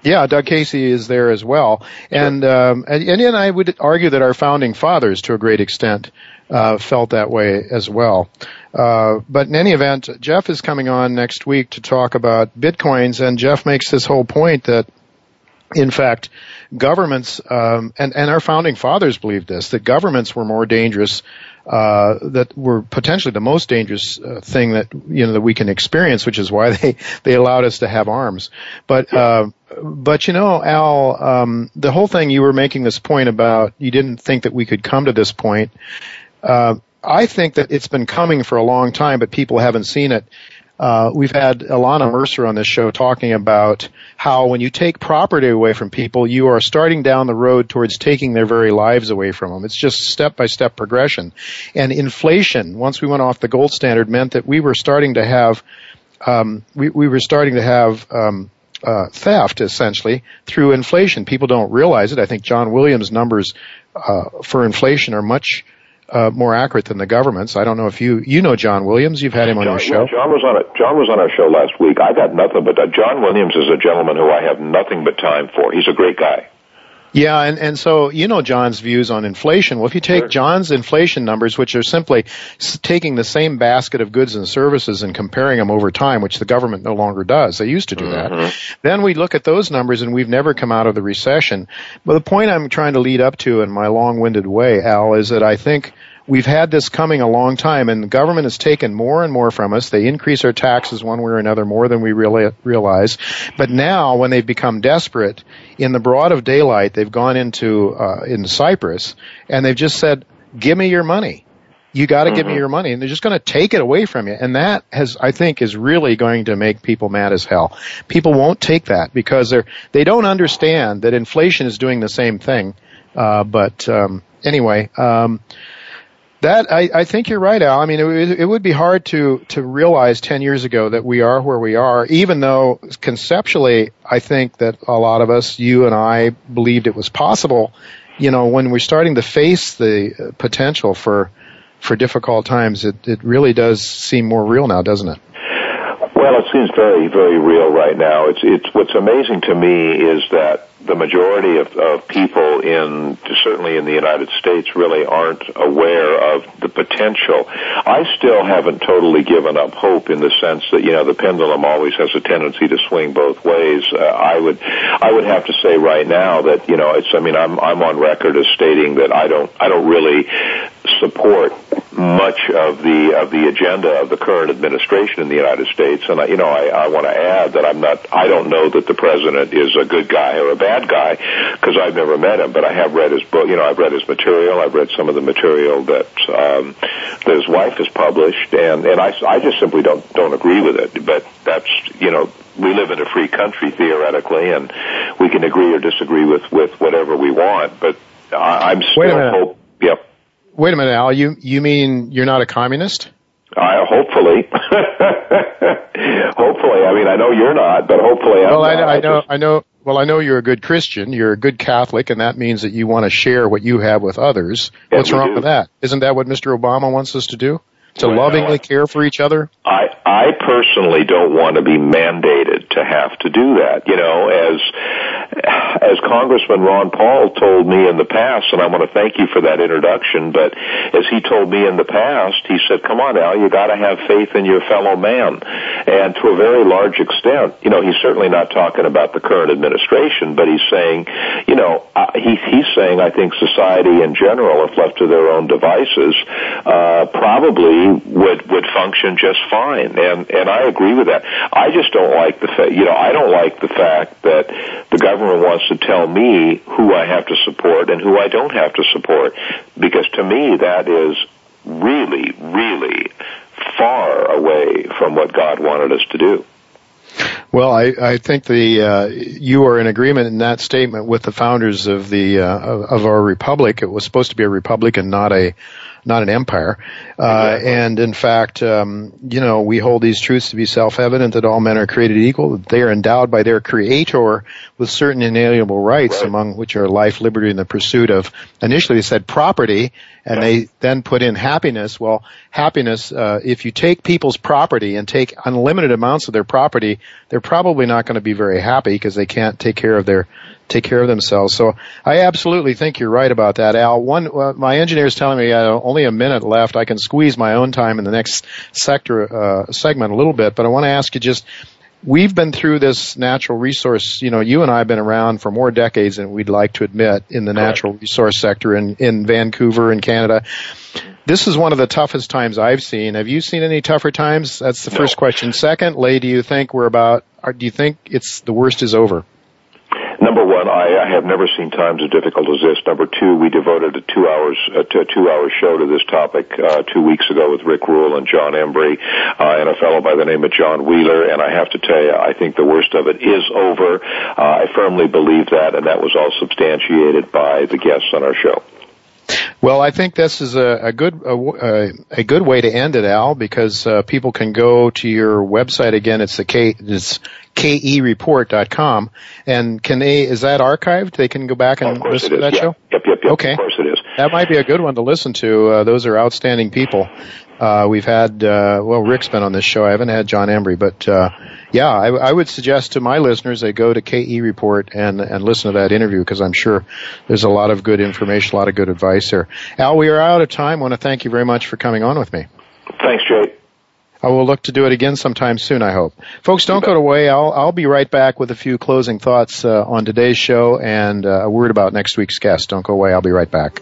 Yeah, Doug Casey is there as well, and um, and, and I would argue that our founding fathers, to a great extent, uh, felt that way as well. Uh, but in any event, Jeff is coming on next week to talk about bitcoins, and Jeff makes this whole point that, in fact, governments um, and and our founding fathers believed this that governments were more dangerous. Uh, that were potentially the most dangerous uh, thing that you know that we can experience, which is why they they allowed us to have arms. But uh, but you know, Al, um, the whole thing you were making this point about you didn't think that we could come to this point, uh, I think that it's been coming for a long time, but people haven't seen it. Uh, we've had Ilana Mercer on this show talking about how when you take property away from people, you are starting down the road towards taking their very lives away from them. It's just step by step progression. And inflation, once we went off the gold standard, meant that we were starting to have, um, we, we were starting to have, um, uh, theft essentially through inflation. People don't realize it. I think John Williams' numbers uh, for inflation are much uh, more accurate than the government's. I don't know if you you know John Williams. You've had him on John, your show. Yeah, John was on it. John was on our show last week. I got nothing but uh, John Williams is a gentleman who I have nothing but time for. He's a great guy. Yeah, and, and so you know John's views on inflation. Well, if you take sure. John's inflation numbers, which are simply taking the same basket of goods and services and comparing them over time, which the government no longer does. They used to do mm-hmm. that. Then we look at those numbers and we've never come out of the recession. But the point I'm trying to lead up to in my long-winded way, Al, is that I think we've had this coming a long time and the government has taken more and more from us. They increase our taxes one way or another more than we really realize. But now when they've become desperate in the broad of daylight, they've gone into, uh, in Cyprus and they've just said, give me your money. You got to mm-hmm. give me mm-hmm. your money, and they're just going to take it away from you. And that has, I think, is really going to make people mad as hell. People won't take that because they're they don't understand that inflation is doing the same thing. Uh, but um, anyway, um, that I, I think you're right, Al. I mean, it, it would be hard to to realize ten years ago that we are where we are, even though conceptually, I think that a lot of us, you and I, believed it was possible. You know, when we're starting to face the potential for for difficult times, it, it really does seem more real now, doesn't it? Well, it seems very, very real right now. It's, it's, what's amazing to me is that the majority of, of people in, certainly in the United States, really aren't aware of the potential. I still haven't totally given up hope in the sense that, you know, the pendulum always has a tendency to swing both ways. Uh, I would, I would have to say right now that, you know, it's, I mean, I'm, I'm on record as stating that I don't, I don't really support much of the of the agenda of the current administration in the United States. And I, you know, I, I want to add that I'm not. I don't know that the president is a good guy or a bad guy because I've never met him, but I have read his book. You know, I've read his material. I've read some of the material that um, that his wife has published, and and I I just simply don't don't agree with it. But that's you know we live in a free country theoretically, and we can agree or disagree with with whatever we want. But I, I'm still hope. Yep. Wait a minute, Al. You you mean you're not a communist? Uh, hopefully, hopefully. I mean, I know you're not, but hopefully, well, I'm I, I know, just, I know. Well, I know you're a good Christian. You're a good Catholic, and that means that you want to share what you have with others. What's wrong do. with that? Isn't that what Mr. Obama wants us to do? To Well, lovingly care for each other? I I personally don't want to be mandated to have to do that. You know, as as Congressman Ron Paul told me in the past, and I want to thank you for that introduction. But as he told me in the past, he said, "Come on, Al, you got to have faith in your fellow man." And to a very large extent, you know, he's certainly not talking about the current administration, but he's saying, you know, uh, he, he's saying, I think society in general, if left to their own devices, uh, probably would would function just fine. And and I agree with that. I just don't like the fact, you know, I don't like the fact that the government wants to tell me who I have to support and who I don't have to support, because to me that is really, really far away from what God wanted us to do. Well, I, I think the uh, you are in agreement in that statement with the founders of the uh, of, of our republic. It was supposed to be a republic and not a not an empire. Uh, and in fact, um, you know, we hold these truths to be self-evident that all men are created equal, that they are endowed by their creator with certain inalienable rights, Right. among which are life, liberty, and the pursuit of, initially they said property, and they then put in happiness. Well, happiness, uh, if you take people's property and take unlimited amounts of their property, they're probably not going to be very happy because they can't take care of their take care of themselves. So I absolutely think you're right about that, Al. One, uh, my engineer is telling me uh, only a minute left. I can squeeze my own time in the next sector uh, segment a little bit, but I want to ask you just. We've been through this natural resource. You know, you and I have been around for more decades than we'd like to admit in the natural resource sector in in Vancouver and Canada. This is one of the toughest times I've seen. Have you seen any tougher times? That's the No. first question. Second, Secondly, do you think we're about? Or do you think it's the worst is over? Number one, I, I have never seen times as difficult as this. Number two, we devoted a two hours uh, to a two hour show to this topic uh, two weeks ago with Rick Rule and John Embry uh, and a fellow by the name of John Wheeler. And I have to tell you, I think the worst of it is over. Uh, I firmly believe that, and that was all substantiated by the guests on our show. Well, I think this is a, a good a, a good way to end it, Al, because uh, people can go to your website again. It's the K it's kereport.com, and can they is that archived? They can go back and course listen to that yeah. show. Yep, yep, yep. Okay. Of course it is. That might be a good one to listen to. Uh, those are outstanding people. Uh, we've had, uh, well, Rick's been on this show. I haven't had John Embry, but, uh, yeah, I, I would suggest to my listeners they go to KE Report and, and listen to that interview because I'm sure there's a lot of good information, a lot of good advice there. Al, we are out of time. I want to thank you very much for coming on with me. Thanks, Jay. I will look to do it again sometime soon, I hope. Folks, don't go away. I'll, I'll be right back with a few closing thoughts uh, on today's show and uh, a word about next week's guest. Don't go away. I'll be right back.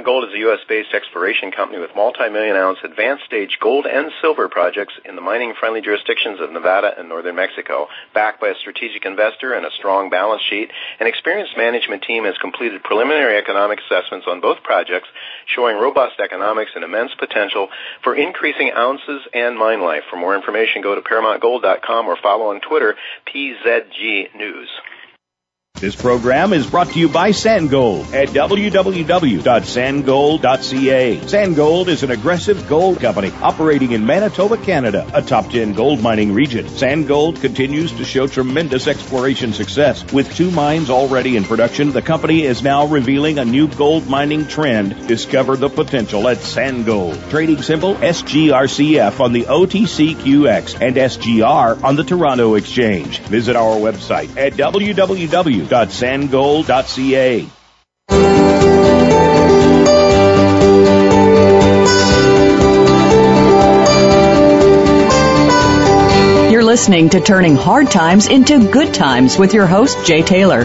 Paramount Gold is a U.S.-based exploration company with multi-million ounce advanced stage gold and silver projects in the mining-friendly jurisdictions of Nevada and northern Mexico. Backed by a strategic investor and a strong balance sheet, an experienced management team has completed preliminary economic assessments on both projects, showing robust economics and immense potential for increasing ounces and mine life. For more information, go to ParamountGold.com or follow on Twitter, PZG News. This program is brought to you by San Gold at www.sangold.ca. Sandgold is an aggressive gold company operating in Manitoba, Canada, a top 10 gold mining region. San Gold continues to show tremendous exploration success. With two mines already in production, the company is now revealing a new gold mining trend. Discover the potential at San Gold. Trading symbol SGRCF on the OTCQX and SGR on the Toronto Exchange. Visit our website at www www.sangold.ca. You're listening to Turning Hard Times into Good Times with your host, Jay Taylor.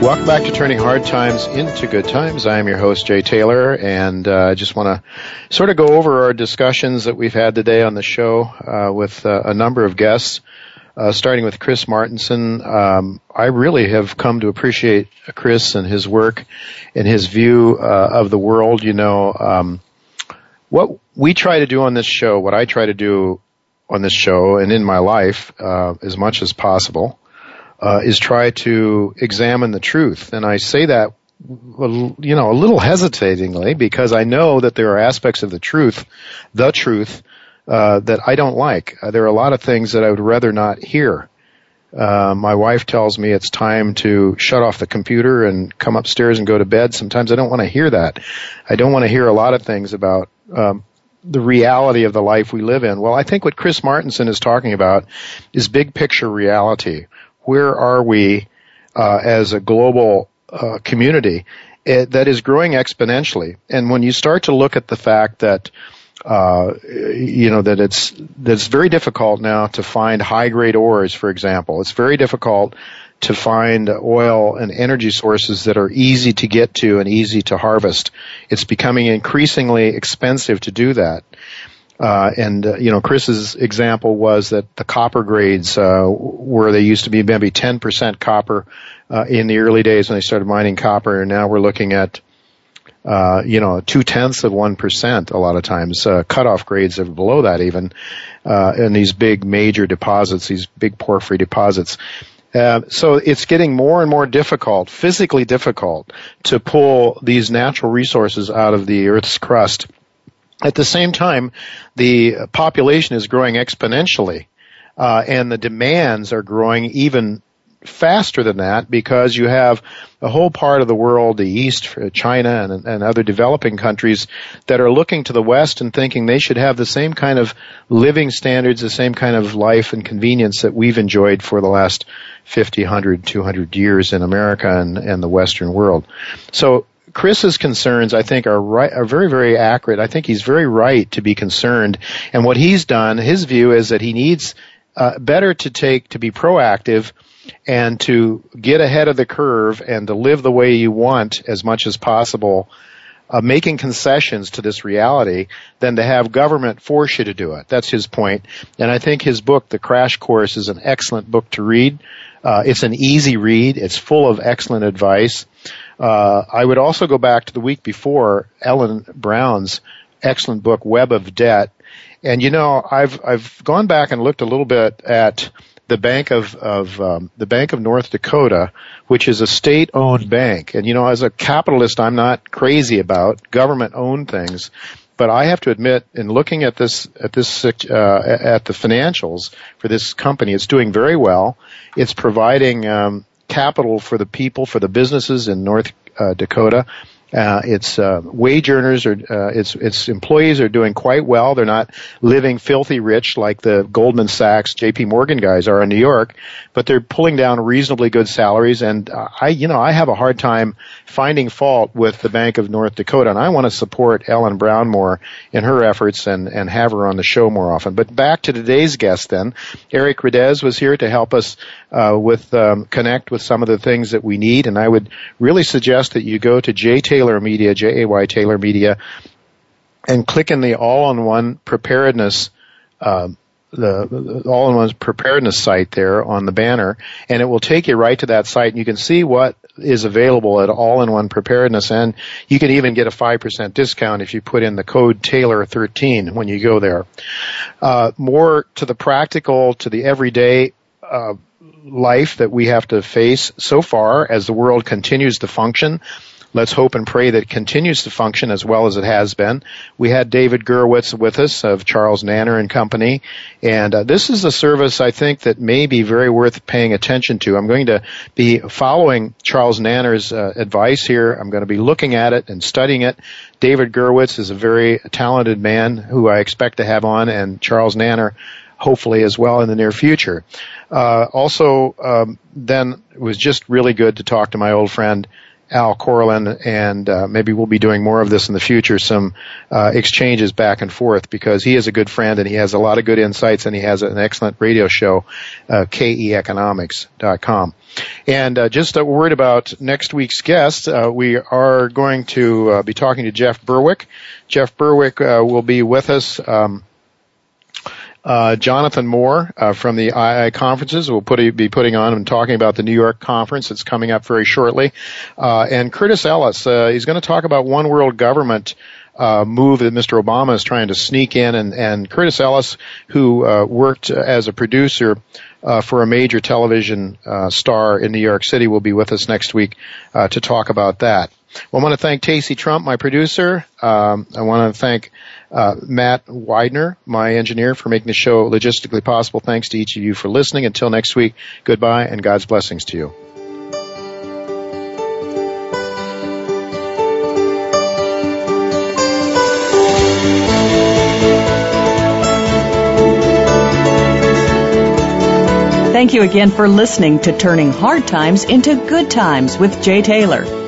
Welcome back to Turning Hard Times into Good Times. I am your host, Jay Taylor, and uh, I just want to sort of go over our discussions that we've had today on the show uh, with uh, a number of guests, uh, starting with Chris Martenson. Um, I really have come to appreciate Chris and his work and his view uh, of the world. You know, um, what we try to do on this show, what I try to do on this show and in my life uh, as much as possible uh, is try to examine the truth. And I say that, you know, a little hesitatingly because I know that there are aspects of the truth, the truth, uh, that I don't like. Uh, there are a lot of things that I would rather not hear. Uh, my wife tells me it's time to shut off the computer and come upstairs and go to bed. Sometimes I don't want to hear that. I don't want to hear a lot of things about um, the reality of the life we live in. Well, I think what Chris Martenson is talking about is big picture reality where are we uh, as a global uh, community it, that is growing exponentially. And when you start to look at the fact that uh, you know that it's that it's very difficult now to find high grade ores, for example. It's very difficult to find oil and energy sources that are easy to get to and easy to harvest. It's becoming increasingly expensive to do that. Uh, and uh, you know, Chris's example was that the copper grades, uh, where they used to be maybe 10% copper uh, in the early days when they started mining copper, and now we're looking at, uh, you know, two tenths of one percent. A lot of times, uh, cutoff grades are below that even, in these big major deposits, these big porphyry deposits. So it's getting more and more difficult, physically difficult, to pull these natural resources out of the Earth's crust at the same time, the population is growing exponentially, uh, and the demands are growing even faster than that because you have a whole part of the world, the East, China, and, and, other developing countries that are looking to the West and thinking they should have the same kind of living standards, the same kind of life and convenience that we've enjoyed for the last 50, 100, 200 years in America and, and the Western world. So Chris's concerns, I think, are right, are very, very accurate. I think he's very right to be concerned. And what he's done, his view is that he needs uh, better to take to be proactive and to get ahead of the curve and to live the way you want as much as possible. Uh, making concessions to this reality than to have government force you to do it. That's his point. And I think his book, The Crash Course, is an excellent book to read. Uh, it's an easy read. It's full of excellent advice. Uh, I would also go back to the week before Ellen Brown's excellent book, Web of Debt. And you know, I've I've gone back and looked a little bit at the Bank of, of um, the Bank of North Dakota, which is a state-owned bank. And you know, as a capitalist, I'm not crazy about government-owned things, but I have to admit, in looking at this at this uh, at the financials for this company, it's doing very well. It's providing um, capital for the people, for the businesses in North uh, Dakota. Uh, its uh, wage earners or uh, its its employees are doing quite well. They're not living filthy rich like the Goldman Sachs, J.P. Morgan guys are in New York, but they're pulling down reasonably good salaries. And uh, I, you know, I have a hard time finding fault with the Bank of North Dakota, and I want to support Ellen Brown more in her efforts and and have her on the show more often. But back to today's guest, then, Eric Rudez was here to help us uh, with um, connect with some of the things that we need, and I would really suggest that you go to JT Taylor Media, J-A-Y Taylor Media, and click in the all-in-one preparedness, uh, the, all-in-one preparedness site there on the banner, and it will take you right to that site, and you can see what is available at all-in-one preparedness, and you can even get a 5% discount if you put in the code Taylor13 when you go there. Uh, more to the practical, to the everyday, uh, life that we have to face so far as the world continues to function. Let's hope and pray that it continues to function as well as it has been. We had David Gerwitz with us of Charles Nenner and Company, and uh, this is a service I think that may be very worth paying attention to. I'm going to be following Charles Nenner's uh, advice here. I'm going to be looking at it and studying it. David Gerwitz is a very talented man who I expect to have on, and Charles Nenner hopefully as well in the near future. Uh, also, um, then it was just really good to talk to my old friend Al Korelin, and uh, maybe we'll be doing more of this in the future, some uh, exchanges back and forth, because he is a good friend and he has a lot of good insights and he has an excellent radio show, uh, keconomics.com. And uh, just a word about next week's guest. Uh, we are going to uh, be talking to Jeff Berwick. Jeff Berwick uh, will be with us. Um, uh, Jonathan Moore uh, from the II conferences will put, be putting on and talking about the New York conference that's coming up very shortly. Uh, and Curtis Ellis, uh, he's going to talk about one world government uh, move that Mr. Obama is trying to sneak in, and, and Curtis Ellis, who uh, worked as a producer uh, for a major television uh, star in New York City, will be with us next week uh, to talk about that. Well, I want to thank Tacey Trump, my producer. Um, I want to thank uh, Matt Widener, my engineer, for making the show logistically possible. Thanks to each of you for listening. Until next week, goodbye and God's blessings to you. Thank you again for listening to Turning Hard Times into Good Times with Jay Taylor.